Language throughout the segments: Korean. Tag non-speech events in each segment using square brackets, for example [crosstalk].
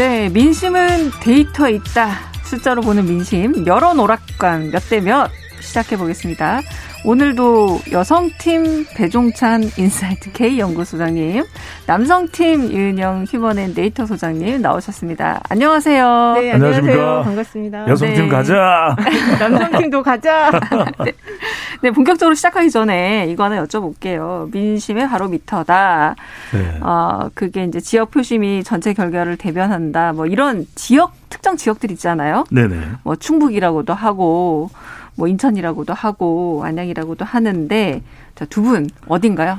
네, 민심은 데이터에 있다. 숫자로 보는 민심 여론 오락관 몇 대 몇 시작해 보겠습니다. 오늘도 여성팀 배종찬 인사이트 K 연구소장님, 남성팀 이은영 휴먼앤 데이터 소장님 나오셨습니다. 안녕하세요. 네, 안녕하세요. 반갑습니다. 여성팀 네. 가자. [laughs] 남성팀도 가자. 네. [laughs] 네. 본격적으로 시작하기 전에 이거 하나 여쭤볼게요. 민심의 바로미터다. 네. 어, 그게 이제 지역 표심이 전체 결과를 대변한다. 뭐 이런 지역 특정 지역들 있잖아요. 네네. 뭐 충북이라고도 하고 뭐 인천이라고도 하고 안양이라고도 하는데 두분 어딘가요?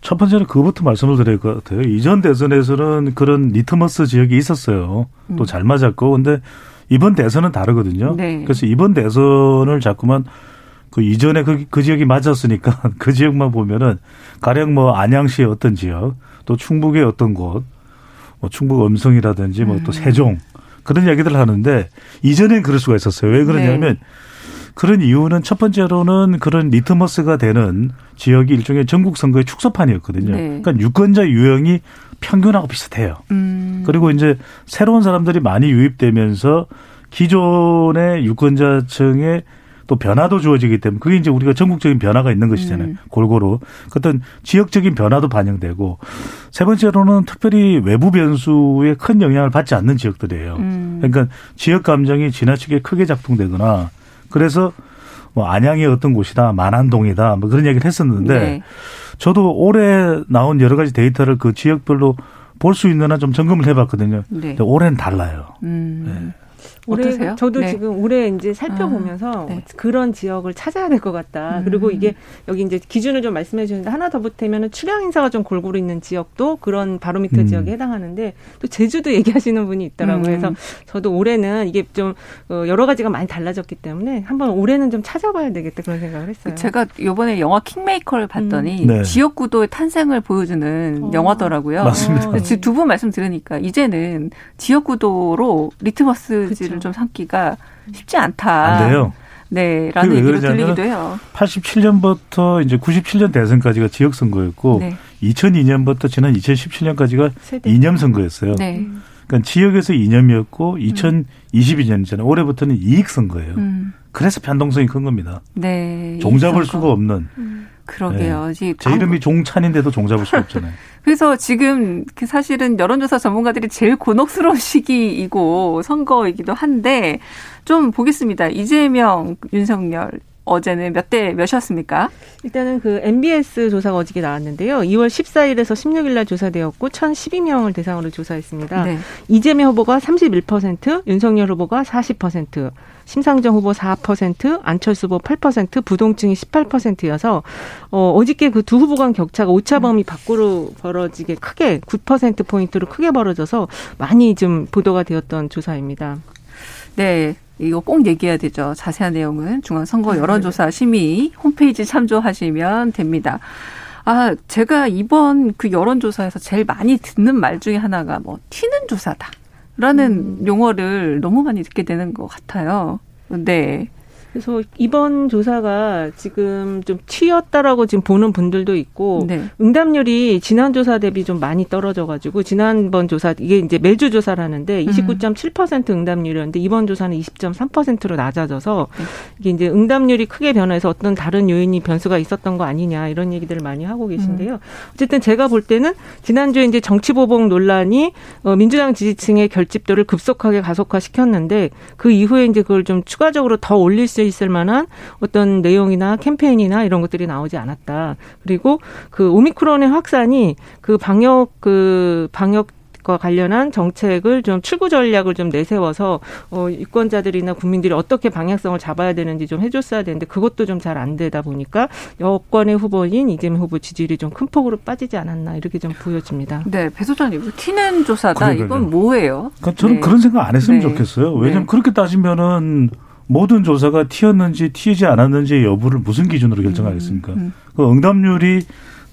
첫 번째는 그것부터 말씀을 드릴 것 같아요. 이전 대선에서는 그런 리트머스 지역이 있었어요. 또잘 맞았고 근데 이번 대선은 다르거든요. 네. 그래서 이번 대선을 자꾸만 그 이전에 그, 그 지역이 맞았으니까 [laughs] 그 지역만 보면은 가령 뭐 안양시의 어떤 지역 또 충북의 어떤 곳, 뭐 충북 음성이라든지 뭐또 음. 세종 그런 이야기들 하는데 이전엔 그럴 수가 있었어요. 왜 그러냐면 네. 그런 이유는 첫 번째로는 그런 리트머스가 되는 지역이 일종의 전국 선거의 축소판이었거든요. 네. 그러니까 유권자 유형이 평균하고 비슷해요. 음. 그리고 이제 새로운 사람들이 많이 유입되면서 기존의 유권자층의 또 변화도 주어지기 때문에 그게 이제 우리가 전국적인 변화가 있는 것이잖아요. 음. 골고루. 어떤 지역적인 변화도 반영되고 세 번째로는 특별히 외부 변수에 큰 영향을 받지 않는 지역들이에요. 음. 그러니까 지역 감정이 지나치게 크게 작동되거나 그래서 뭐 안양의 어떤 곳이다, 만안동이다, 뭐 그런 얘기를 했었는데 네. 저도 올해 나온 여러 가지 데이터를 그 지역별로 볼 수 있는 한 좀 점검을 해봤거든요. 네. 올해는 달라요. 음. 네. 올해 어떠세요? 저도 네. 지금 올해 이제 살펴보면서 아, 네. 그런 지역을 찾아야 될 것 같다. 음. 그리고 이게 여기 이제 기준을 좀 말씀해 주셨는데 하나 더 보태면은 출향 인사가 좀 골고루 있는 지역도 그런 바로미터 음. 지역에 해당하는데 또 제주도 [laughs] 얘기하시는 분이 있더라고요. 음. 그래서 저도 올해는 이게 좀 어, 여러 가지가 많이 달라졌기 때문에 한번 올해는 좀 찾아봐야 되겠다 그런 생각을 했어요. 제가 요번에 영화 킹메이커를 봤더니 음. 네. 지역구도의 탄생을 보여주는 어. 영화더라고요. 맞습니다. 지금 두 분 말씀 들으니까 이제는 지역구도로 리트머스지를 그렇죠. 좀 삼기가 쉽지 않다. 안 돼요. 네, 라는 얘기로 들리기도 해요. 87년부터 이제 97년 대선까지가 지역 선거였고 네. 2002년부터 지난 2017년까지가 세대. 이념 선거였어요. 네. 그러니까 지역에서 이념이었고 2022년이잖아요. 올해부터는 이익 선거예요. 음. 그래서 변동성이 큰 겁니다. 네. 종잡을 수가 없는. 음. 그러게요. 네. 제 이름이 종찬인데도 종 잡을 수 없잖아요. [laughs] 그래서 지금 그 사실은 여론조사 전문가들이 제일 곤혹스러운 [laughs] 시기이고 선거이기도 한데 좀 보겠습니다. 이재명, 윤석열 어제는 몇 대 몇이었습니까? 일단은 그 MBS 조사가 어저께 나왔는데요. 2월 14일에서 16일 날 조사되었고 1,012명을 대상으로 조사했습니다. 네. 이재명 후보가 31%, 윤석열 후보가 40%, 심상정 후보 4%, 안철수 후보 8%, 부동층이 18%여서 어 어저께 그 두 후보 간 격차가 오차 범위 밖으로 벌어지게 크게 9% 포인트로 크게 벌어져서 많이 좀 보도가 되었던 조사입니다. 네. 이거 꼭 얘기해야 되죠. 자세한 내용은 중앙선거 네. 여론조사 심의 홈페이지 참조하시면 됩니다. 아, 제가 이번 그 여론조사에서 제일 많이 듣는 말 중에 하나가 뭐, 튀는 조사다. 라는 음. 용어를 너무 많이 듣게 되는 것 같아요. 네. 그래서 이번 조사가 지금 좀 튀었다라고 지금 보는 분들도 있고 네. 응답률이 지난 조사 대비 좀 많이 떨어져 가지고 지난번 조사 이게 이제 매주 조사를 하는데 29.7% 음. 응답률이었는데 이번 조사는 20.3%로 낮아져서 네. 이게 이제 응답률이 크게 변해서 어떤 다른 요인이 변수가 있었던 거 아니냐 이런 얘기들을 많이 하고 계신데요. 음. 어쨌든 제가 볼 때는 지난주에 이제 정치 보복 논란이 어, 민주당 지지층의 결집도를 급속하게 가속화시켰는데 그 이후에 이제 그걸 좀 추가적으로 더 올릴 수 있을 만한 어떤 내용이나 캠페인이나 이런 것들이 나오지 않았다. 그리고 그 오미크론의 확산이 그 방역 그 방역 과 관련한 정책을 좀 출구 전략을 좀 내세워서 어 유권자들이나 국민들이 어떻게 방향성을 잡아야 되는지 좀 해줬어야 되는데 그것도 좀 잘 안 되다 보니까 여권의 후보인 이재명 후보 지지율이 좀 큰 폭으로 빠지지 않았나 이렇게 좀 보여집니다. 네, 배 소장님 티는 조사다 그러니까요. 이건 뭐예요? 그러니까 저는 네. 그런 생각 안 했으면 네. 좋겠어요. 왜냐하면 네. 그렇게 따지면은 모든 조사가 튀었는지 튀지 않았는지 여부를 무슨 기준으로 결정하겠습니까? 음, 음. 그 응답률이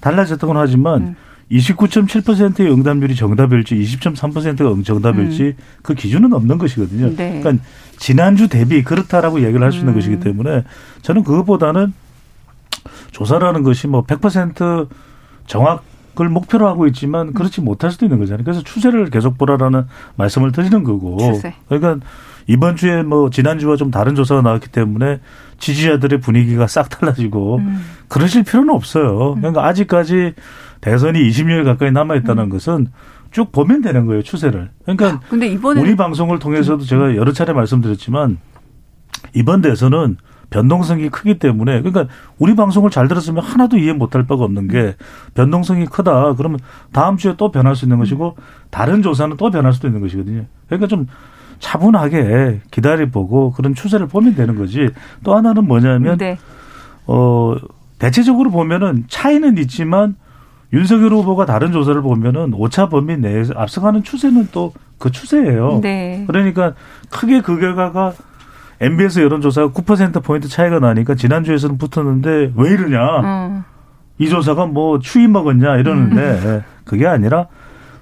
달라졌다고는 하지만 음. 29.7%의 응답률이 정답일지 20.3%가 정답일지 음. 그 기준은 없는 것이거든요. 네. 그러니까 지난주 대비 그렇다라고 얘기를 할 수 있는 음. 것이기 때문에 저는 그것보다는 조사라는 것이 뭐 100% 정확을 목표로 하고 있지만 그렇지 못할 수도 있는 거잖아요. 그래서 추세를 계속 보라라는 말씀을 드리는 거고. 추세. 그러니까 이번 주에 뭐 지난주와 좀 다른 조사가 나왔기 때문에 지지자들의 분위기가 싹 달라지고 음. 그러실 필요는 없어요. 그러니까 아직까지 대선이 20일 가까이 남아 있다는 음. 것은 쭉 보면 되는 거예요 추세를. 그러니까 근데 이번에 우리 방송을 통해서도 제가 여러 차례 말씀드렸지만 이번 대선은 변동성이 크기 때문에 그러니까 우리 방송을 잘 들었으면 하나도 이해 못할 바가 없는 게 변동성이 크다. 그러면 다음 주에 또 변할 수 있는 것이고 다른 조사는 또 변할 수도 있는 것이거든요. 그러니까 좀 차분하게 기다려보고 그런 추세를 보면 되는 거지. 또 하나는 뭐냐면 네. 어 대체적으로 보면은 차이는 있지만 윤석열 후보가 다른 조사를 보면은 오차 범위 내에서 앞서가는 추세는 또 그 추세예요. 네. 그러니까 크게 그 결과가 MBS 여론조사가 9% 포인트 차이가 나니까 지난주에서는 붙었는데 왜 이러냐? 음. 이 조사가 뭐 추위 먹었냐 이러는데 음. 그게 아니라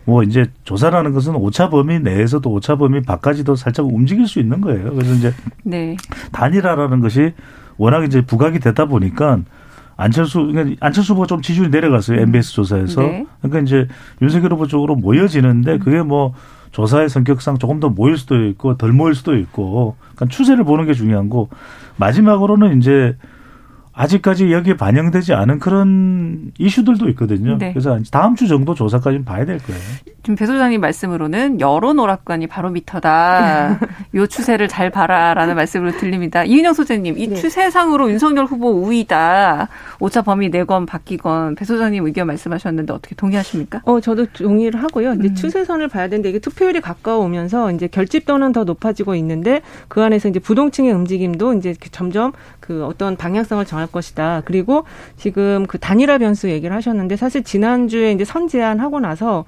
뭐 이제 조사라는 것은 오차 범위 내에서도 오차 범위 밖까지도 살짝 움직일 수 있는 거예요. 그래서 이제 네. 단일화라는 것이 워낙 이제 부각이 되다 보니까 안철수 그러니까 안철수 후보가 좀 지지율이 내려갔어요 MBS 조사에서 네. 그러니까 이제 윤석열 후보 쪽으로 모여지는데 음. 그게 뭐 조사의 성격상 조금 더 모일 수도 있고 덜 모일 수도 있고 그러니까 추세를 보는 게 중요한 거 마지막으로는 이제 아직까지 여기에 반영되지 않은 그런 이슈들도 있거든요. 네. 그래서 다음 주 정도 조사까지는 봐야 될 거예요. 지금 배 소장님 말씀으로는 여론 오락관이 바로 미터다. [laughs] 요 추세를 잘 봐라라는 말씀으로 들립니다. 이윤영 소장님, 이 네. 추세상으로 윤석열 후보 우위다. 오차 범위 내건 바뀌건 배 소장님 의견 말씀하셨는데 어떻게 동의하십니까? 어, 저도 동의를 하고요. 이제 음. 추세선을 봐야 되는데 이게 투표율이 가까워오면서 이제 결집도는 더 높아지고 있는데 그 안에서 이제 부동층의 움직임도 이제 점점 그 어떤 방향성을 정할 것이다. 그리고 지금 그 단일화 변수 얘기를 하셨는데 사실 지난주에 이제 선 제안 하고 나서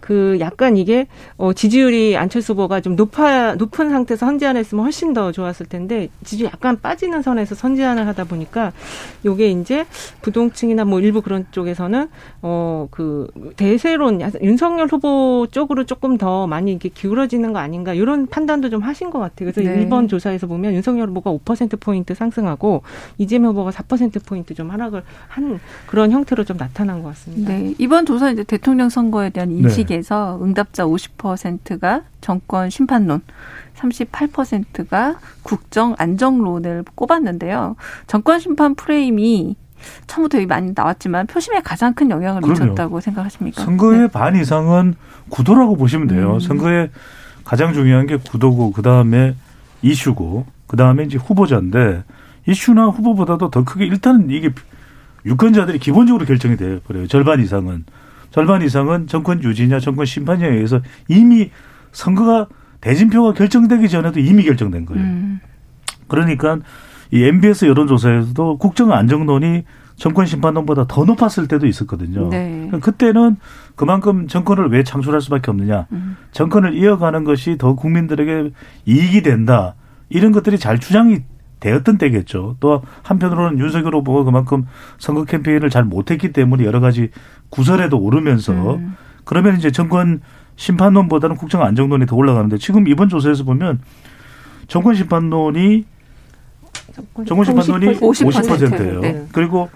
그 약간 이게 어 지지율이 안철수 후보가 좀 높아 높은 상태에서 선 제안 했으면 훨씬 더 좋았을 텐데 지지율 약간 빠지는 선에서 선 제안을 하다 보니까 요게 이제 부동층이나 뭐 일부 그런 쪽에서는 어 그 대세론 윤석열 후보 쪽으로 조금 더 많이 이렇게 기울어지는 거 아닌가 이런 판단도 좀 하신 것 같아요. 그래서 네. 1번 조사에서 보면 윤석열 후보가 5% 포인트 상승하고 하고 이재명 후보가 4% 포인트 좀 하락을 한 그런 형태로 좀 나타난 것 같습니다. 네. 이번 조사 이제 대통령 선거에 대한 네. 인식에서 네. 응답자 50%가 정권 심판론, 38%가 국정 안정론을 꼽았는데요. 정권 심판 프레임이 처음부터 많이 나왔지만 표심에 가장 큰 영향을 그럼요. 미쳤다고 생각하십니까? 선거의 네. 반 이상은 구도라고 보시면 돼요. 음. 선거에 가장 중요한 게 구도고 그 다음에 이슈고 그 다음에 이제 후보자인데 이슈나 후보보다도 더 크게 일단은 이게 유권자들이 기본적으로 결정이 돼요. 그래요. 절반 이상은. 절반 이상은 정권 유지냐 정권 심판에 의해서 이미 선거가 대진표가 결정되기 전에도 이미 결정된 거예요. 음. 그러니까 이 MBS 여론조사에서도 국정 안정론이 정권 심판론보다 더 높았을 때도 있었거든요. 네. 그때는 그만큼 정권을 왜 창출할 수밖에 없느냐. 음. 정권을 이어가는 것이 더 국민들에게 이익이 된다. 이런 것들이 잘 주장이 되었던 때겠죠. 또 한편으로는 윤석열 후보가 그만큼 선거 캠페인을 잘 못했기 때문에 여러 가지 구설에도 오르면서 음. 그러면 이제 정권 심판론보다는 국정 안정론이 더 올라가는데 지금 이번 조사에서 보면 정권 심판론이 정권 심판론이 50%, 예요 네. 그리고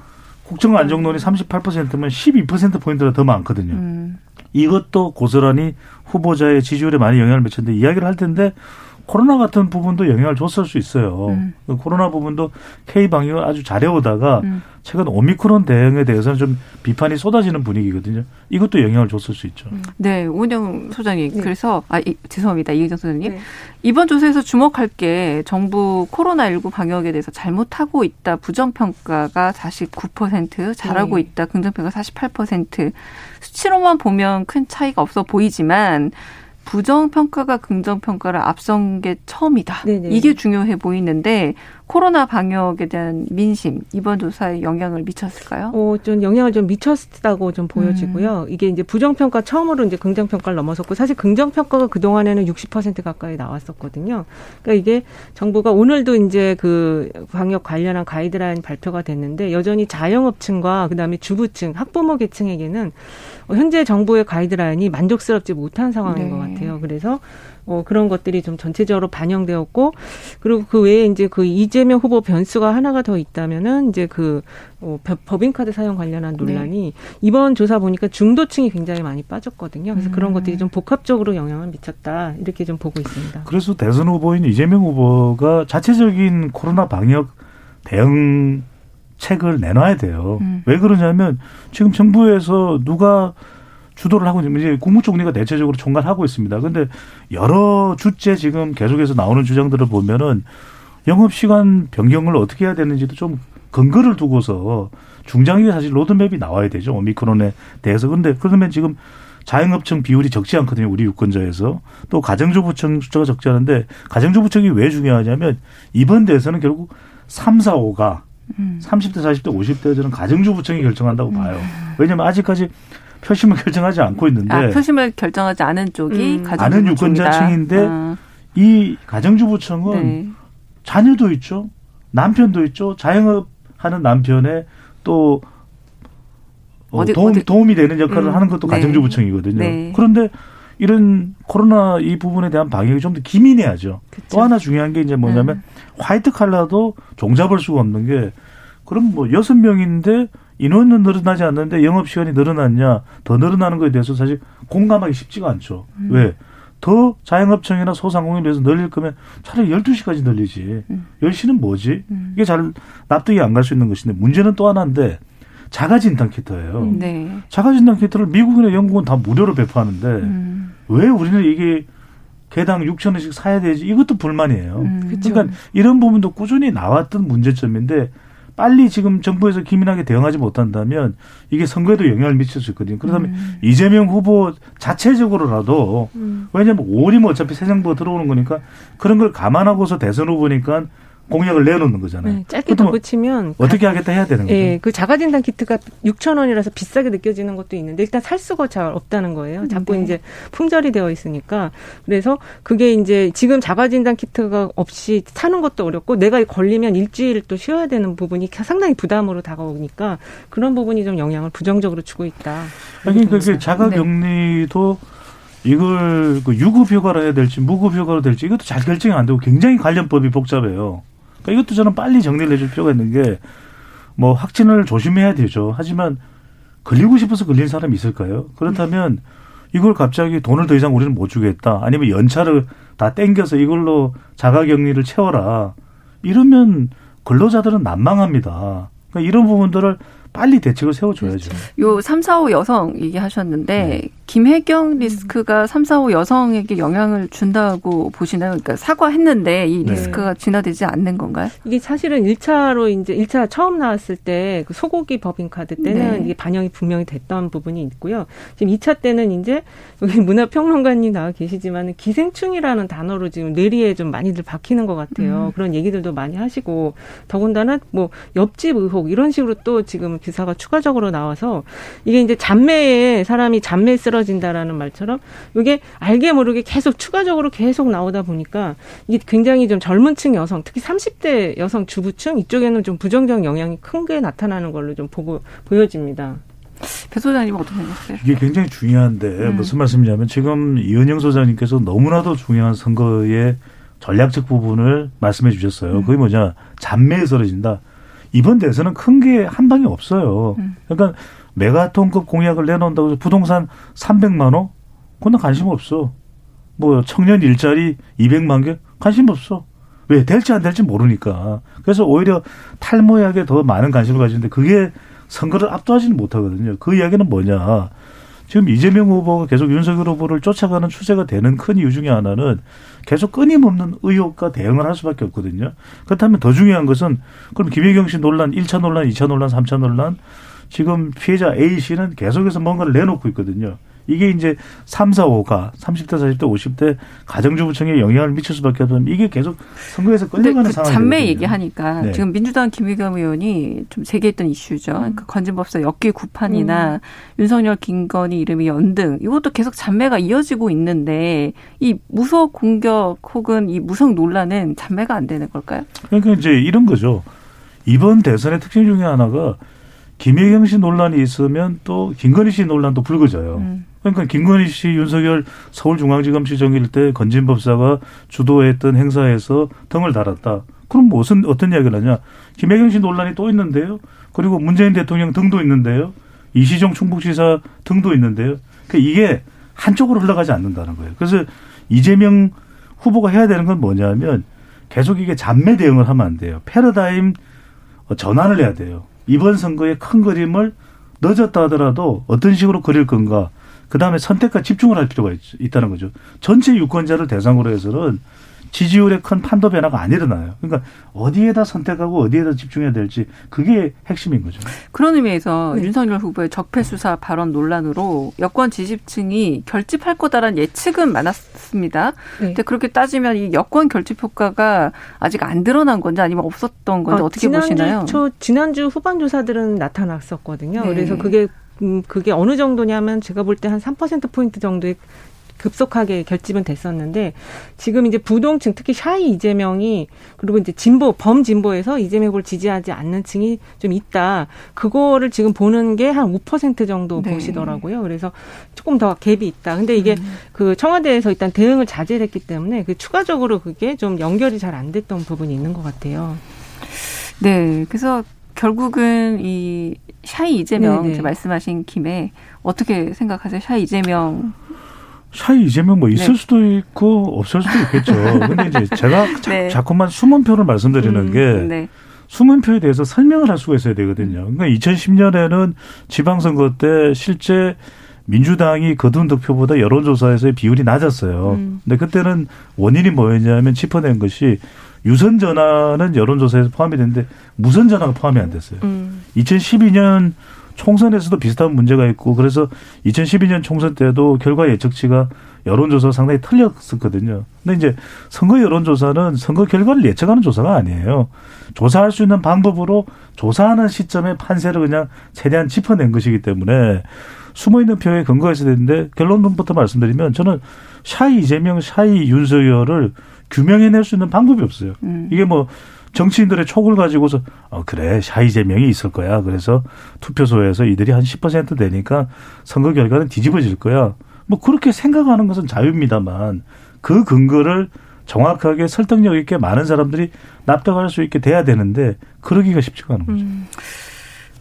국정 안정론이 38%면 12% 포인트가 더 많거든요. 음. 이것도 고스란히 후보자의 지지율에 많이 영향을 미쳤는데 이야기를 할 텐데 코로나 같은 부분도 영향을 줬을 수 있어요. 음. 그 코로나 부분도 K 방역을 아주 잘해오다가 음. 최근 오미크론 대응에 대해서는 좀 비판이 쏟아지는 분위기거든요. 이것도 영향을 줬을 수 있죠. 음. 네, 오은영 소장님. 네. 그래서 아 이, 죄송합니다, 이혜정 소장님. 네. 이번 조사에서 주목할 게 정부 코로나 19 방역에 대해서 잘못하고 있다 부정 평가가 49%, 잘하고 네. 있다 긍정 평가 48%. 수치로만 보면 큰 차이가 없어 보이지만 부정 평가가 긍정 평가를 앞선 게 처음이다. 네네. 이게 중요해 보이는데 코로나 방역에 대한 민심 이번 조사에 영향을 미쳤을까요? 어, 좀 영향을 좀 미쳤다고 좀 보여지고요. 음. 이게 이제 부정 평가 처음으로 이제 긍정 평가를 넘어섰고 사실 긍정 평가가 그 동안에는 60% 가까이 나왔었거든요. 그러니까 이게 정부가 오늘도 이제 그 방역 관련한 가이드라인 발표가 됐는데 여전히 자영업층과 그다음에 주부층, 학부모 계층에게는 현재 정부의 가이드라인이 만족스럽지 못한 상황인 네. 것 같아요. 그래서 어, 그런 것들이 좀 전체적으로 반영되었고 그리고 그 외에 이제 그 이재명 후보 변수가 하나가 더 있다면은 이제 그 어, 법인카드 사용 관련한 논란이 네. 이번 조사 보니까 중도층이 굉장히 많이 빠졌거든요. 그래서 음. 그런 것들이 좀 복합적으로 영향을 미쳤다 이렇게 좀 보고 있습니다. 그래서 대선 후보인 이재명 후보가 자체적인 코로나 방역 대응 책을 내놔야 돼요. 음. 왜 그러냐면 지금 정부에서 누가 주도를 하고 있는 이제 국무총리가 대체적으로 총괄하고 있습니다. 근데 여러 주째 지금 계속해서 나오는 주장들을 보면은 영업 시간 변경을 어떻게 해야 되는지도 좀 근거를 두고서 중장기 사실 로드맵이 나와야 되죠. 오미크론에 대해서. 근데 그러면 지금 자영업층 비율이 적지 않거든요. 우리 유권자에서. 또 가정주부층 숫자가 적지 않은데 가정주부층이 왜 중요하냐면 이번 대선은 결국 3, 4, 5가 음. 30대, 40대, 50대 저는 가정주부층이 결정한다고 봐요. 왜냐하면 아직까지 표심을 결정하지 않고 있는데 아, 표심을 결정하지 않은 쪽이 음. 아는 유권자층인데 아. 이 가정주부층은 네. 자녀도 있죠, 남편도 있죠, 자영업 하는 남편의 또 어, 어디, 도움, 어디. 도움이 되는 역할을 음. 하는 것도 네. 가정주부층이거든요. 네. 그런데 이런 코로나 이 부분에 대한 방역이 좀 더 기민해야죠. 그쵸. 또 하나 중요한 게 이제 뭐냐면 음. 화이트 칼라도 종잡을 수가 없는 게 그럼 뭐 여섯 명인데 인원은 늘어나지 않는데 영업 시간이 늘어났냐 더 늘어나는 거에 대해서 사실 공감하기 쉽지가 않죠. 음. 왜? 더 자영업청이나 소상공인을 위해서 늘릴 거면 차라리 12시까지 늘리지. 음. 10시는 뭐지? 음. 이게 잘 납득이 안 갈 수 있는 것인데 문제는 또 하나인데 자가진단 키트예요. 음. 네. 자가진단 키트를 미국이나 영국은 다 무료로 배포하는데 음. 왜 우리는 이게 개당 6천 원씩 사야 되지? 이것도 불만이에요. 음. 그러니까 이런 부분도 꾸준히 나왔던 문제점인데 빨리 지금 정부에서 기민하게 대응하지 못한다면 이게 선거에도 영향을 미칠 수 있거든요. 그렇다면 음. 이재명 후보 자체적으로라도 음. 왜냐하면 5월이면 어차피 새 정부가 들어오는 거니까 그런 걸 감안하고서 대선 후보니까 공약을 내놓는 거잖아요. 네, 짧게 덧붙이면 어떻게 하겠다 해야 되는 거죠. 예, 그 자가진단 키트가 6천 원이라서 비싸게 느껴지는 것도 있는데 일단 살 수가 잘 없다는 거예요. 자꾸 네. 이제 품절이 되어 있으니까 그래서 그게 이제 지금 자가진단 키트가 없이 사는 것도 어렵고 내가 걸리면 일주일 또 쉬어야 되는 부분이 상당히 부담으로 다가오니까 그런 부분이 좀 영향을 부정적으로 주고 있다. 아니 그게 자가격리도 네. 이걸 그 유급 휴가로 해야 될지 무급 휴가로 될지 이것도 잘 결정이 안 되고 굉장히 관련법이 복잡해요. 그러니까 이것도 저는 빨리 정리를 해줄 필요가 있는 게 뭐 확진을 조심해야 되죠. 하지만 걸리고 싶어서 걸린 사람이 있을까요? 그렇다면 이걸 갑자기 돈을 더 이상 우리는 못 주겠다. 아니면 연차를 다 땡겨서 이걸로 자가격리를 채워라. 이러면 근로자들은 난망합니다. 그러니까 이런 부분들을 빨리 대책을 세워줘야죠. 요 3, 4, 5 여성 얘기하셨는데 네. 김혜경 리스크가 3, 4, 5 여성에게 영향을 준다고 보시나요? 그러니까 사과했는데 이 네. 리스크가 네. 진화되지 않는 건가요? 이게 사실은 1차로 이제 1차 처음 나왔을 때 그 소고기 법인카드 때는 네. 이게 반영이 분명히 됐던 부분이 있고요. 지금 2차 때는 이제 여기 문화평론가님 나와 계시지만 기생충이라는 단어로 지금 뇌리에 좀 많이들 박히는 것 같아요. 음. 그런 얘기들도 많이 하시고 더군다나 뭐 옆집 의혹 이런 식으로 또 지금 기사가 추가적으로 나와서 이게 이제 잔매에 사람이 잔매 쓰러진다라는 말처럼 이게 알게 모르게 계속 추가적으로 계속 나오다 보니까 이게 굉장히 좀 젊은 층 여성, 특히 30대 여성 주부층 이쪽에는 좀 부정적 영향이 큰 게 나타나는 걸로 좀 보고 보여집니다. 배 소장님 어떻게 생각하세요? 이게 굉장히 중요한데 음. 무슨 말씀이냐면 지금 이은영 소장님께서 너무나도 중요한 선거의 전략적 부분을 말씀해 주셨어요. 음. 그게 뭐냐 잔매에 쓰러진다. 이번 대선은 큰 게 한 방이 없어요. 음. 그러니까 메가톤급 공약을 내놓는다고 해서 부동산 300만 원? 그건 관심 없어. 뭐 청년 일자리 200만 개? 관심 없어. 왜 될지 안 될지 모르니까. 그래서 오히려 탈모약에 더 많은 관심을 가지는데 그게 선거를 압도하지는 못하거든요. 그 이야기는 뭐냐. 지금 이재명 후보가 계속 윤석열 후보를 쫓아가는 추세가 되는 큰 이유 중에 하나는 계속 끊임없는 의혹과 대응을 할 수밖에 없거든요. 그렇다면 더 중요한 것은 그럼 김혜경 씨 논란, 1차 논란, 2차 논란, 3차 논란 지금 피해자 A 씨는 계속해서 뭔가를 내놓고 있거든요. 이게 이제 3, 4, 5가 30대, 40대, 50대 가정주부층에 영향을 미칠 수밖에 없는 이게 계속 선거에서 끌려가는 그 상황이 잔매 얘기하니까 네. 지금 민주당 김의겸 의원이 좀 세계했던 이슈죠. 음. 그러니까 건진법사 역기 구판이나 음. 윤석열, 김건희 이름이 연등 이것도 계속 잔매가 이어지고 있는데 이 무속 공격 혹은 이 무속 논란은 잔매가 안 되는 걸까요? 그러니까 이제 이런 거죠. 이번 대선의 특징 중에 하나가 김혜경 씨 논란이 있으면 또 김건희 씨 논란도 불거져요. 음. 그러니까 김건희 씨, 윤석열 서울중앙지검 시 정일 때 건진법사가 주도했던 행사에서 등을 달았다. 그럼 무슨 어떤 이야기를 하냐? 김혜경 씨 논란이 또 있는데요. 그리고 문재인 대통령 등도 있는데요. 이시정 충북지사 등도 있는데요. 그러니까 이게 한쪽으로 흘러가지 않는다는 거예요. 그래서 이재명 후보가 해야 되는 건 뭐냐면 계속 이게 잔매 대응을 하면 안 돼요. 패러다임 전환을 해야 돼요. 이번 선거의 큰 그림을 늦었다 하더라도 어떤 식으로 그릴 건가. 그 다음에 선택과 집중을 할 필요가 있, 다는 거죠. 전체 유권자를 대상으로 해서는 지지율의 큰 판도 변화가 안 일어나요. 그러니까 어디에다 선택하고 어디에다 집중해야 될지 그게 핵심인 거죠. 그런 의미에서 네. 윤석열 후보의 적폐 수사 발언 논란으로 여권 지지층이 결집할 거다라는 예측은 많았습니다. 네. 근데 그렇게 따지면 이 여권 결집 효과가 아직 안 드러난 건지 아니면 없었던 건지 아, 어떻게 지난주 보시나요? 초, 지난주 후반 조사들은 나타났었거든요. 네. 그래서 그게 음, 그게 어느 정도냐면 제가 볼 때 한 3%포인트 정도의 급속하게 결집은 됐었는데 지금 이제 부동층 특히 샤이 이재명이 그리고 이제 진보 범진보에서 이재명을 지지하지 않는 층이 좀 있다. 그거를 지금 보는 게 한 5% 정도 네. 보시더라고요. 그래서 조금 더 갭이 있다. 근데 이게 음. 그 청와대에서 일단 대응을 자제했기 때문에 그 추가적으로 그게 좀 연결이 잘 안 됐던 부분이 있는 것 같아요. 네. 그래서 결국은 이 shy 이재명 네, 네. 말씀하신 김에 어떻게 생각하세요? shy 이재명 shy 이재명 뭐 있을 네. 수도 있고 없을 수도 있겠죠. [laughs] 근데 이제 제가 네. 자, 꾸만 숨은 표를 말씀드리는 음, 게 네. 숨은 표에 대해서 설명을 할 수가 있어야 되거든요. 그러니까 2010년에는 지방선거 때 실제 민주당이 거둔 득표보다 여론조사에서의 비율이 낮았어요. 음. 근데 그때는 원인이 뭐였냐면 짚어낸 것이 유선 전화는 여론조사에서 포함이 됐는데 무선 전화가 포함이 안 됐어요. 음. 2012년 총선에서도 비슷한 문제가 있고 그래서 2012년 총선 때도 결과 예측치가 여론조사 상당히 틀렸었거든요. 근데 이제 선거 여론조사는 선거 결과를 예측하는 조사가 아니에요. 조사할 수 있는 방법으로 조사하는 시점에 판세를 그냥 최대한 짚어낸 것이기 때문에 숨어있는 표에 근거해서 되는데 결론부터 말씀드리면 저는 샤이 이재명, 샤이 윤석열을 규명해낼 수 있는 방법이 없어요. 음. 이게 뭐 정치인들의 촉을 가지고서 어 그래 샤이재명이 있을 거야. 그래서 투표소에서 이들이 한 10% 되니까 선거 결과는 뒤집어질 거야. 뭐 그렇게 생각하는 것은 자유입니다만 그 근거를 정확하게 설득력 있게 많은 사람들이 납득할 수 있게 돼야 되는데 그러기가 쉽지가 않은 거죠. 음.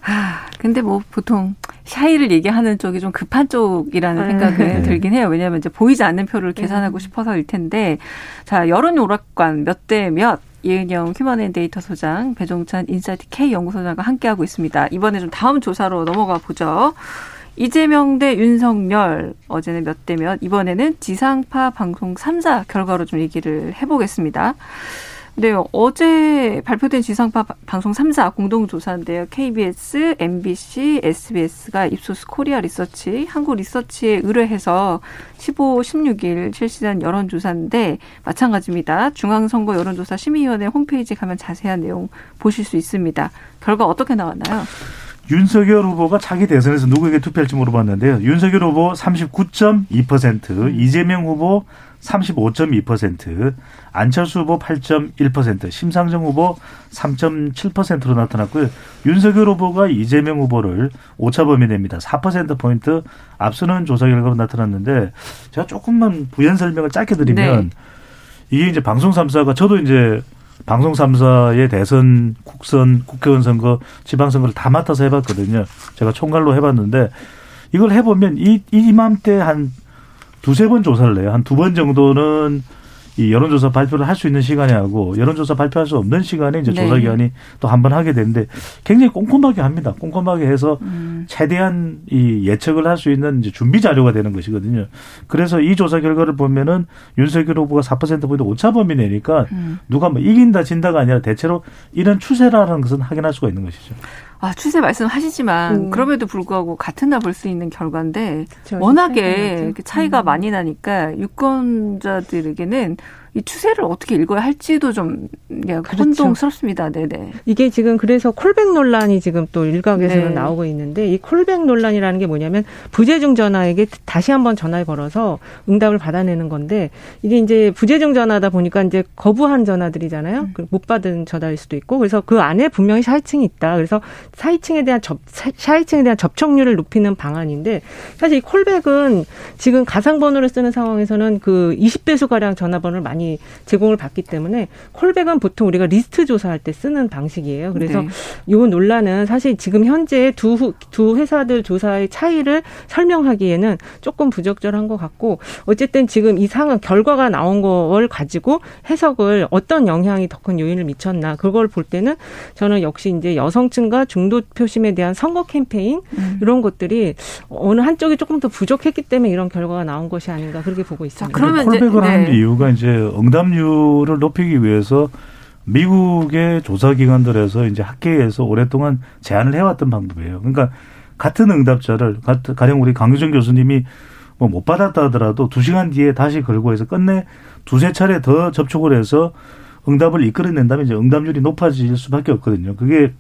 아, 근데 뭐 보통 shy를 얘기하는 쪽이 좀 급한 쪽이라는 아, 생각은 네. 들긴 해요. 왜냐하면 이제 보이지 않는 표를 계산하고 네. 싶어서일 텐데 자 여론 오락관 몇 대 몇 이은영 휴먼앤데이터 소장, 배종찬 인사이트 K 연구소장과 함께하고 있습니다. 이번에 좀 다음 조사로 넘어가 보죠. 이재명 대 윤석열 어제는 몇 대 몇, 이번에는 지상파 방송 3사 결과로 좀 얘기를 해보겠습니다. 네, 어제 발표된 지상파 방송 3사 공동조사인데요. KBS, MBC, SBS가 입소스 코리아 리서치, 한국 리서치에 의뢰해서 15, 16일 실시한 여론조사인데 마찬가지입니다. 중앙선거 여론조사 심의위원회 홈페이지 가면 자세한 내용 보실 수 있습니다. 결과 어떻게 나왔나요? 윤석열 후보가 차기 대선에서 누구에게 투표할지 물어봤는데요. 윤석열 후보 39.2%, 이재명 후보 35.2%, 안철수 후보 8.1%, 심상정 후보 3.7%로 나타났고요. 윤석열 후보가 이재명 후보를 오차 범위 내입니다. 4%포인트 앞서는 조사 결과로 나타났는데 제가 조금만 부연 설명을 짧게 드리면 네. 이게 이제 방송 3사가 저도 이제 방송 3사의 대선, 국선, 국회의원 선거, 지방선거를 다 맡아서 해봤거든요. 제가 총괄로 해봤는데 이걸 해보면 이, 이맘때 한 두세 번 조사를 해요. 한 두 번 정도는 이 여론조사 발표를 할 수 있는 시간에 하고 여론조사 발표할 수 없는 시간에 이제 네. 조사기관이 또 한 번 하게 되는데 굉장히 꼼꼼하게 합니다. 꼼꼼하게 해서 음. 최대한 이 예측을 할 수 있는 이제 준비 자료가 되는 것이거든요. 그래서 이 조사 결과를 보면은 윤석열 후보가 4%포인트 오차 범위 내니까 음. 누가 뭐 이긴다 진다가 아니라 대체로 이런 추세라는 것은 확인할 수가 있는 것이죠. 아, 추세 말씀하시지만 음. 그럼에도 불구하고 같은 날 볼 수 있는 결과인데 그렇죠. 워낙에 차이가 음. 많이 나니까 유권자들에게는 이 추세를 어떻게 읽어야 할지도 좀 예, 그렇죠. 혼동스럽습니다. 네네. 이게 지금 그래서 콜백 논란이 지금 또 일각에서는 네. 나오고 있는데 이 콜백 논란이라는 게 뭐냐면 부재중 전화에게 다시 한번 전화를 걸어서 응답을 받아내는 건데 이게 이제 부재중 전화다 보니까 이제 거부한 전화들이잖아요. 음. 못 받은 전화일 수도 있고 그래서 그 안에 분명히 사회층이 있다. 그래서 사회층에 대한 접 사회층에 대한 접촉률을 높이는 방안인데 사실 이 콜백은 지금 가상번호를 쓰는 상황에서는 그 20배수 가량 전화번호를 많이 많이 제공을 받기 때문에 콜백은 보통 우리가 리스트 조사할 때 쓰는 방식이에요. 그래서 네. 이 논란은 사실 지금 현재 두, 두 회사들 조사의 차이를 설명하기에는 조금 부적절한 것 같고 어쨌든 지금 이 상황 결과가 나온 걸 가지고 해석을 어떤 영향이 더 큰 요인을 미쳤나 그걸 볼 때는 저는 역시 이제 여성층과 중도 표심에 대한 선거 캠페인 음. 이런 것들이 어느 한쪽이 조금 더 부족했기 때문에 이런 결과가 나온 것이 아닌가 그렇게 보고 있습니다. 자, 그러면 콜백을 네. 하는 이유가 이제 응답률을 높이기 위해서 미국의 조사 기관들에서 이제 학계에서 오랫동안 제안을 해왔던 방법이에요. 그러니까 같은 응답자를 가령 우리 강유정 교수님이 뭐 못 받았다 하더라도 두 시간 뒤에 다시 걸고 해서 끝내 두세 차례 더 접촉을 해서 응답을 이끌어낸다면 이제 응답률이 높아질 수밖에 없거든요. 그게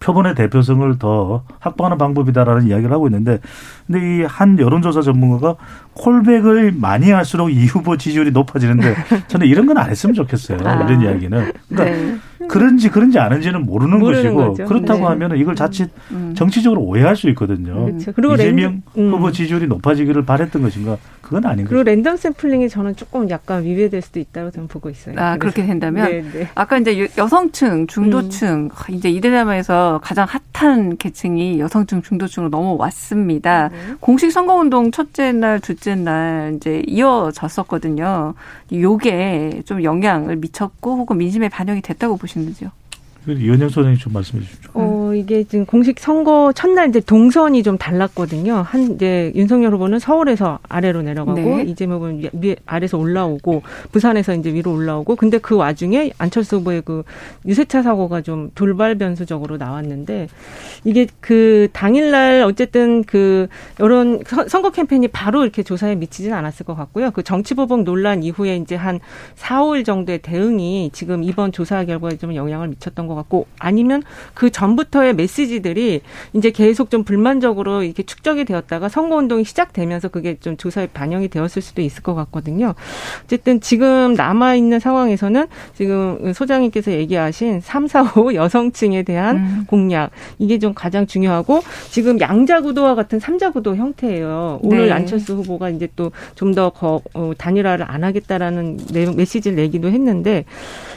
표본의 대표성을 더 확보하는 방법이다라는 이야기를 하고 있는데 근데 이 한 여론조사 전문가가 콜백을 많이 할수록 이 후보 지지율이 높아지는데 저는 이런 건 안 했으면 좋겠어요. 아. 이런 이야기는. 그러니까 네. 그런지 그런지 아는지는 모르는, 모르는 것이고 거죠. 그렇다고 네. 하면 이걸 자칫 음. 정치적으로 오해할 수 있거든요. 그렇죠. 그리고 이재명 랜 후보 지지율이 높아지기를 바랬던 것인가 그건 아닌 거죠. 그리고 랜덤 샘플링이 저는 조금 약간 위배될 수도 있다고 저는 보고 있어요. 아 그래서. 그렇게 된다면 네, 네. 아까 이제 여성층, 중도층 음. 이제 이대남에서 가장 핫한 계층이 여성층, 중도층으로 넘어왔습니다. 네. 공식 선거운동 첫째 날, 둘째 날 이제 이어졌었거든요. 요게 좀 영향을 미쳤고 혹은 민심에 반영이 됐다고 보시는지요? 이현영 소장님 좀 말씀해 주십시오. 어, 이게 지금 공식 선거 첫날 이제 동선이 좀 달랐거든요. 한 이제 윤석열 후보는 서울에서 아래로 내려가고 네. 이재명 은 위, 아래서 올라오고 부산에서 이제 위로 올라오고 근데 그 와중에 안철수 후보의 그 유세차 사고가 좀 돌발 변수적으로 나왔는데 이게 그 당일날 어쨌든 그 이런 선거 캠페인이 바로 이렇게 조사에 미치진 않았을 것 같고요. 그 정치보복 논란 이후에 이제 한 4, 5일 정도의 대응이 지금 이번 조사 결과에 좀 영향을 미쳤던 것 같고 아니면 그 전부터의 메시지들이 이제 계속 좀 불만적으로 이렇게 축적이 되었다가 선거운동이 시작되면서 그게 좀 조사에 반영이 되었을 수도 있을 것 같거든요. 어쨌든 지금 남아있는 상황에서는 지금 소장님께서 얘기하신 3, 4, 5 여성층에 대한 음. 공략 이게 좀 가장 중요하고 지금 양자 구도와 같은 삼자 구도 형태예요. 오늘 네. 안철수 후보가 이제 또 좀더 어, 단일화를 안 하겠다라는 메시지를 내기도 했는데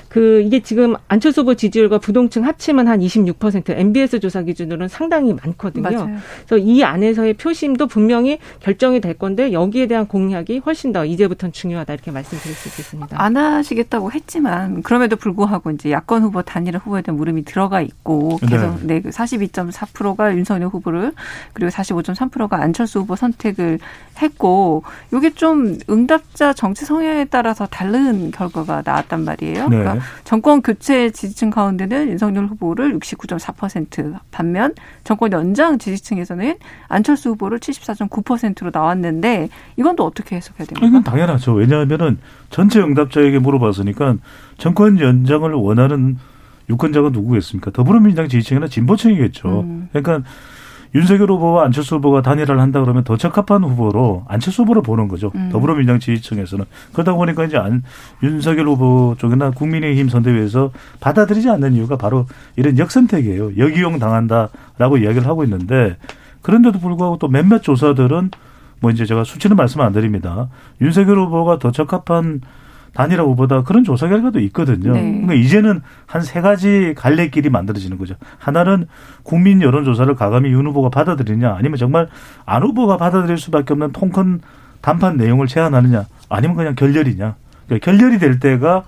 그 이게 지금 안철수 후보 지지율과 부동층 합치면 한 26%, MBS 조사 기준으로는 상당히 많거든요. 맞아요. 그래서 이 안에서의 표심도 분명히 결정이 될 건데 여기에 대한 공약이 훨씬 더 이제부터는 중요하다 이렇게 말씀드릴 수 있겠습니다. 안 하시겠다고 했지만 그럼에도 불구하고 이제 야권 후보 단일화 후보에 대한 물음이 들어가 있고 계속 네, 네 42.4%가 윤석열 후보를 그리고 45.3%가 안철수 후보 선택을 했고 이게 좀 응답자 정치 성향에 따라서 다른 결과가 나왔단 말이에요. 네. 그러니까 정권 교체 지지층 가운데 는 윤석열 후보를 69.4% 반면 정권 연장 지지층에서는 안철수 후보를 74.9%로 나왔는데 이건 또 어떻게 해석해야 됩니까? 이건 당연하죠. 왜냐하면은 전체 응답자에게 물어봤으니까 정권 연장을 원하는 유권자가 누구겠습니까? 더불어민주당 지지층이나 진보층이겠죠. 음. 그러니까 윤석열 후보와 안철수 후보가 단일화를 한다 그러면 더 적합한 후보로 안철수 후보를 보는 거죠. 음. 더불어민주당 지지층에서는. 그러다 보니까 이제 안, 윤석열 후보 쪽이나 국민의힘 선대위에서 받아들이지 않는 이유가 바로 이런 역선택이에요. 역이용 당한다라고 이야기를 하고 있는데 그런데도 불구하고 또 몇몇 조사들은 뭐 이제 제가 수치는 말씀 안 드립니다. 윤석열 후보가 더 적합한 단일화 후보다 그런 조사 결과도 있거든요. 네. 그러니까 이제는 한 세 가지 갈래길이 만들어지는 거죠. 하나는 국민 여론 조사를 가감히 윤 후보가 받아들이냐 아니면 정말 안 후보가 받아들일 수밖에 없는 통큰 단판 내용을 제안하느냐 아니면 그냥 결렬이냐. 그러니까 결렬이 될 때가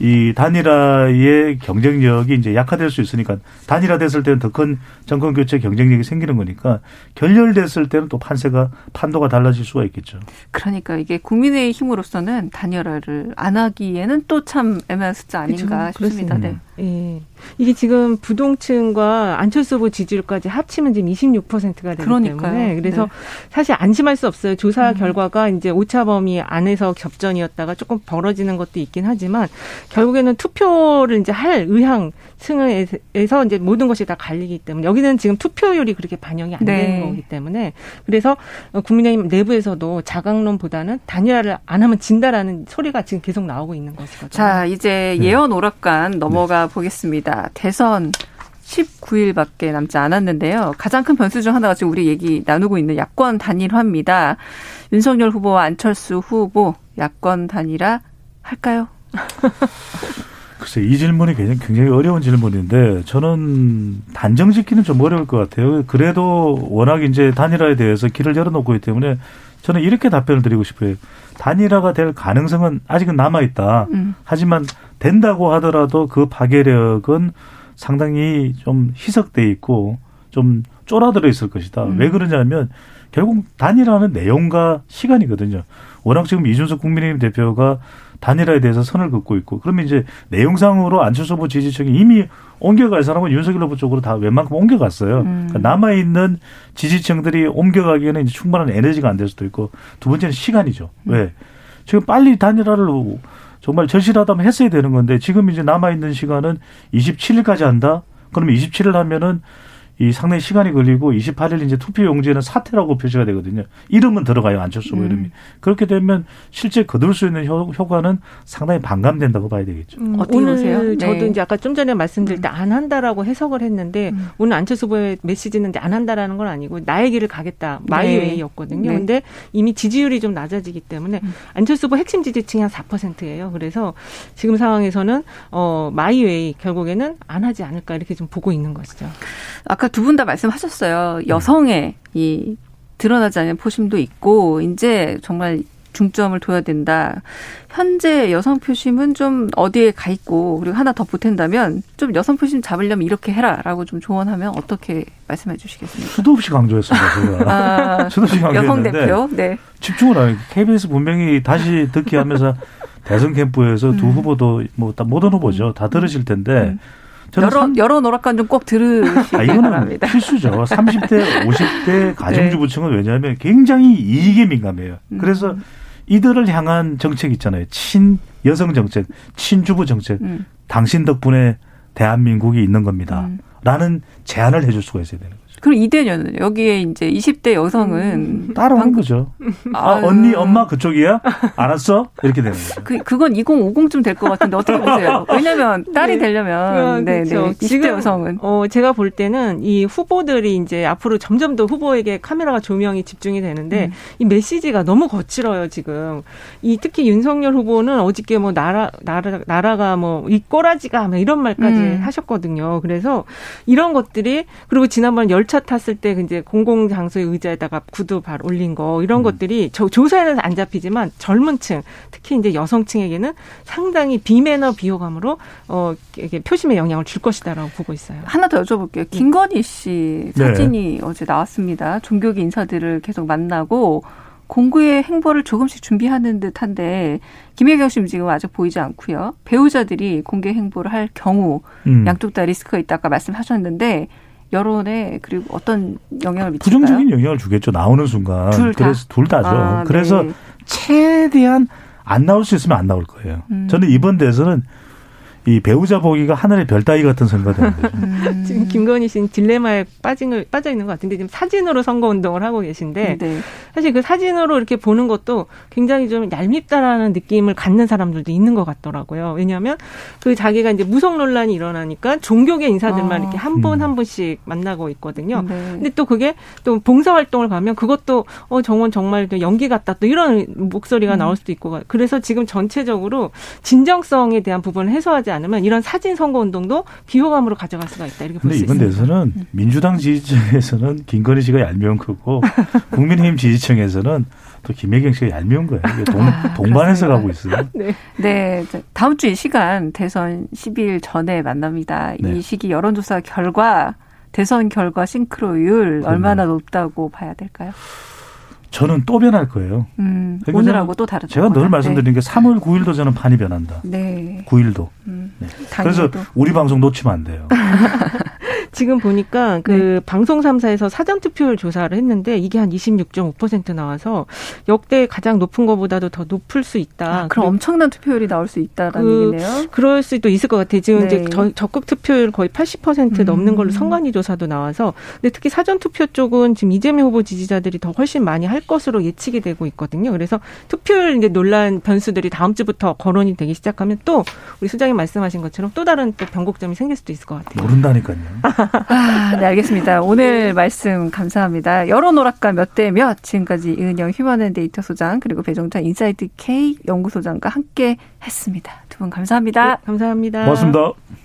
이 단일화의 경쟁력이 이제 약화될 수 있으니까 단일화 됐을 때는 더 큰 정권 교체 경쟁력이 생기는 거니까 결렬됐을 때는 또 판세가 판도가 달라질 수가 있겠죠. 그러니까 이게 국민의 힘으로서는 단일화를 안 하기에는 또 참 애매한 숫자 아닌가 그렇죠. 싶습니다. 네. 예. 이게 지금 부동층과 안철수 후보 지지율까지 합치면 지금 26%가 되기 그러니까요. 때문에 그래서 네. 사실 안심할 수 없어요. 조사 음. 결과가 이제 오차 범위 안에서 겹전이었다가 조금 벌어지는 것도 있긴 하지만 결국에는 투표를 이제 할 의향 층에서 이제 모든 것이 다 갈리기 때문에 여기는 지금 투표율이 그렇게 반영이 안 되는 네. 거기 때문에 그래서 국민의힘 내부에서도 자강론보다는 단일화를 안 하면 진다라는 소리가 지금 계속 나오고 있는 것이거든요. 자, 이제 네. 예언 오락관 넘어가 네. 보겠습니다. 대선 19일밖에 남지 않았는데요. 가장 큰 변수 중 하나가 지금 우리 얘기 나누고 있는 야권 단일화입니다. 윤석열 후보와 안철수 후보 야권 단일화 할까요? [laughs] 글쎄 이 질문이 굉장히 어려운 질문인데 저는 단정 짓기는 좀 어려울 것 같아요. 그래도 워낙 이제 단일화에 대해서 길을 열어놓고 있기 때문에 저는 이렇게 답변을 드리고 싶어요. 단일화가 될 가능성은 아직은 남아 있다. 음. 하지만 된다고 하더라도 그 파괴력은 상당히 좀 희석돼 있고 좀 쫄아들어 있을 것이다. 음. 왜 그러냐면 결국 단일화는 내용과 시간이거든요. 워낙 지금 이준석 국민의힘 대표가 단일화에 대해서 선을 긋고 있고 그러면 이제 내용상으로 안철수 후보 지지층이 이미 옮겨갈 사람은 윤석열 후보 쪽으로 다 웬만큼 옮겨갔어요. 음. 그러니까 남아 있는 지지층들이 옮겨가기에는 이제 충분한 에너지가 안 될 수도 있고 두 번째는 시간이죠. 음. 왜 지금 빨리 단일화를 정말 절실하다면 했어야 되는 건데 지금 이제 남아 있는 시간은 27일까지 한다. 그러면 27일 하면은 이 상당히 시간이 걸리고 28일 이제 투표 용지에는 사퇴라고 표시가 되거든요. 이름은 들어가요 안철수 음. 이름이. 그렇게 되면 실제 거둘 수 있는 효, 과는 상당히 반감된다고 봐야 되겠죠. 음, 오늘 보세요? 저도 네. 이제 아까 좀 전에 말씀드릴 때 안 한다라고 해석을 했는데 음. 오늘 안철수 후보의 메시지는 안 한다라는 건 아니고 나의 길을 가겠다 my way였거든요. 네. 근데 이미 지지율이 좀 낮아지기 때문에 음. 안철수 후보 핵심 지지층이 한 4%예요. 그래서 지금 상황에서는 어 마이웨이 결국에는 안 하지 않을까 이렇게 좀 보고 있는 것이죠. 아까 두 분 다 말씀하셨어요. 여성의 이 드러나지 않는 포심도 있고 이제 정말 중점을 둬야 된다. 현재 여성 표심은 좀 어디에 가 있고 그리고 하나 더 보탠다면 좀 여성 표심 잡으려면 이렇게 해라라고 좀 조언하면 어떻게 말씀해 주시겠습니까? 수도 없이 강조했습니다. 제가. 아, [laughs] 수도 없이 강조했는데 여성 대표. 네. 집중을 안 KBS 분명히 다시 듣기 하면서 대선 캠프에서 두 음. 후보도 뭐 다 모든 후보죠. 다 들으실 텐데 음. 여러 여러 노락관 좀 꼭 들으시기 아, 이거는 바랍니다. 필수죠. 30대, 50대 가정주부층은 네. 왜냐하면 굉장히 이익에 민감해요. 음. 그래서 이들을 향한 정책 있잖아요. 친 여성 정책, 친주부 정책. 음. 당신 덕분에 대한민국이 있는 겁니다. 음. 라는 제안을 해줄 수가 있어야 되는 거죠. 그럼 이대년은 여기에 이제 20대 여성은 음, 따라오는 거죠. [laughs] 아, 언니, 엄마 그쪽이야? 알았어? 이렇게 되는 거죠. 그 그건 2050쯤 될 것 같은데 어떻게 보세요? [laughs] 왜냐면 딸이 네. 되려면 네, 네, 그렇죠. 네, 20대 여성은 어 제가 볼 때는 이 후보들이 이제 앞으로 점점 더 후보에게 카메라가 조명이 집중이 되는데 음. 이 메시지가 너무 거칠어요 지금. 이 특히 윤석열 후보는 어저께 뭐 나라 나라 나라가 뭐 이 꼬라지가 뭐 이런 말까지 음. 하셨거든요. 그래서 이런 것들이 그리고 지난번 열 열차 탔을 때 이제 공공 장소의 의자에다가 구두 발 올린 거 이런 음. 것들이 저 조사에는 안 잡히지만 젊은층 특히 이제 여성층에게는 상당히 비매너 비호감으로 어 이게 표심에 영향을 줄 것이다라고 보고 있어요. 하나 더 여쭤볼게요. 김건희 씨 네. 사진이 네. 어제 나왔습니다. 종교계 인사들을 계속 만나고 공구의 행보를 조금씩 준비하는 듯한데 김혜경 씨는 지금 아직 보이지 않고요. 배우자들이 공개 행보를 할 경우 음. 양쪽 다 리스크가 있다 아까 말씀하셨는데 여론에 그리고 어떤 영향을 미칠까요? 부정적인 영향을 주겠죠. 나오는 순간. 둘 다. 그래서 둘 다죠. 아, 그래서 네. 최대한 안 나올 수 있으면 안 나올 거예요. 음. 저는 이번 대선은 이 배우자 보기가 하늘의 별 따위 같은 선거가 되는 거죠. [laughs] 음. 지금 김건희 씨는 딜레마에 빠진 빠져 있는 것 같은데 지금 사진으로 선거 운동을 하고 계신데 네. 사실 그 사진으로 이렇게 보는 것도 굉장히 좀 얄밉다라는 느낌을 갖는 사람들도 있는 것 같더라고요. 왜냐하면 그 자기가 이제 무속 논란이 일어나니까 종교계 인사들만 아. 이렇게 한 분한 음. 한 분씩 만나고 있거든요. 네. 근데 또 그게 또 봉사 활동을 가면 그것도 어 정원 정말 연기 같다 또 이런 목소리가 음. 나올 수도 있고 그래서 지금 전체적으로 진정성에 대한 부분을 해소하지 하지 않으면 이런 사진 선거 운동도 비호감으로 가져갈 수가 있다 이렇게 볼 수 있습니다. 이번 대선은 음. 민주당 지지층에서는 김건희 씨가 얄미운 거고 [laughs] 국민의힘 지지층에서는 또 김혜경 씨가 얄미운 거예요. 동, 아, 동반해서 가고 있어요. [laughs] 네. 네. 다음 주 이 시간 대선 10일 전에 만납니다. 네. 이 시기 여론조사 결과 대선 결과 싱크로율 얼마나 높다고 봐야 될까요? 저는 또 변할 거예요. 음, 그러니까 오늘하고 또 다르죠. 제가 늘 말씀드린 게 3월 9일도 저는 판이 변한다. 네. 9일도. 음, 네. 그래서 우리 방송 놓치면 안 돼요. [laughs] 지금 보니까 그 네. 방송 3사에서 사전 투표율 조사를 했는데 이게 한 26.5% 나와서 역대 가장 높은 것보다도 더 높을 수 있다. 아, 그럼 엄청난 투표율이 나올 수 있다라는 그, 얘기네요. 그럴 수도 있을 것 같아요. 지금 네. 이제 저, 적극 투표율 거의 80% 넘는 걸로 음. 선관위 조사도 나와서 근데 특히 사전 투표 쪽은 지금 이재명 후보 지지자들이 더 훨씬 많이 할 것으로 예측이 되고 있거든요. 그래서 투표율 이제 논란 변수들이 다음 주부터 거론이 되기 시작하면 또 우리 소장님 말씀하신 것처럼 또 다른 또 변곡점이 생길 수도 있을 것 같아요. 모른다니까요. [laughs] 아, 네, 알겠습니다. 오늘 말씀 감사합니다. 여론 오락관 몇대 몇 지금까지 이은영 휴먼앤데이터 소장 그리고 배종찬 인사이트 K 연구소장과 함께 했습니다. 두 분 감사합니다. 네, 감사합니다. 고맙습니다.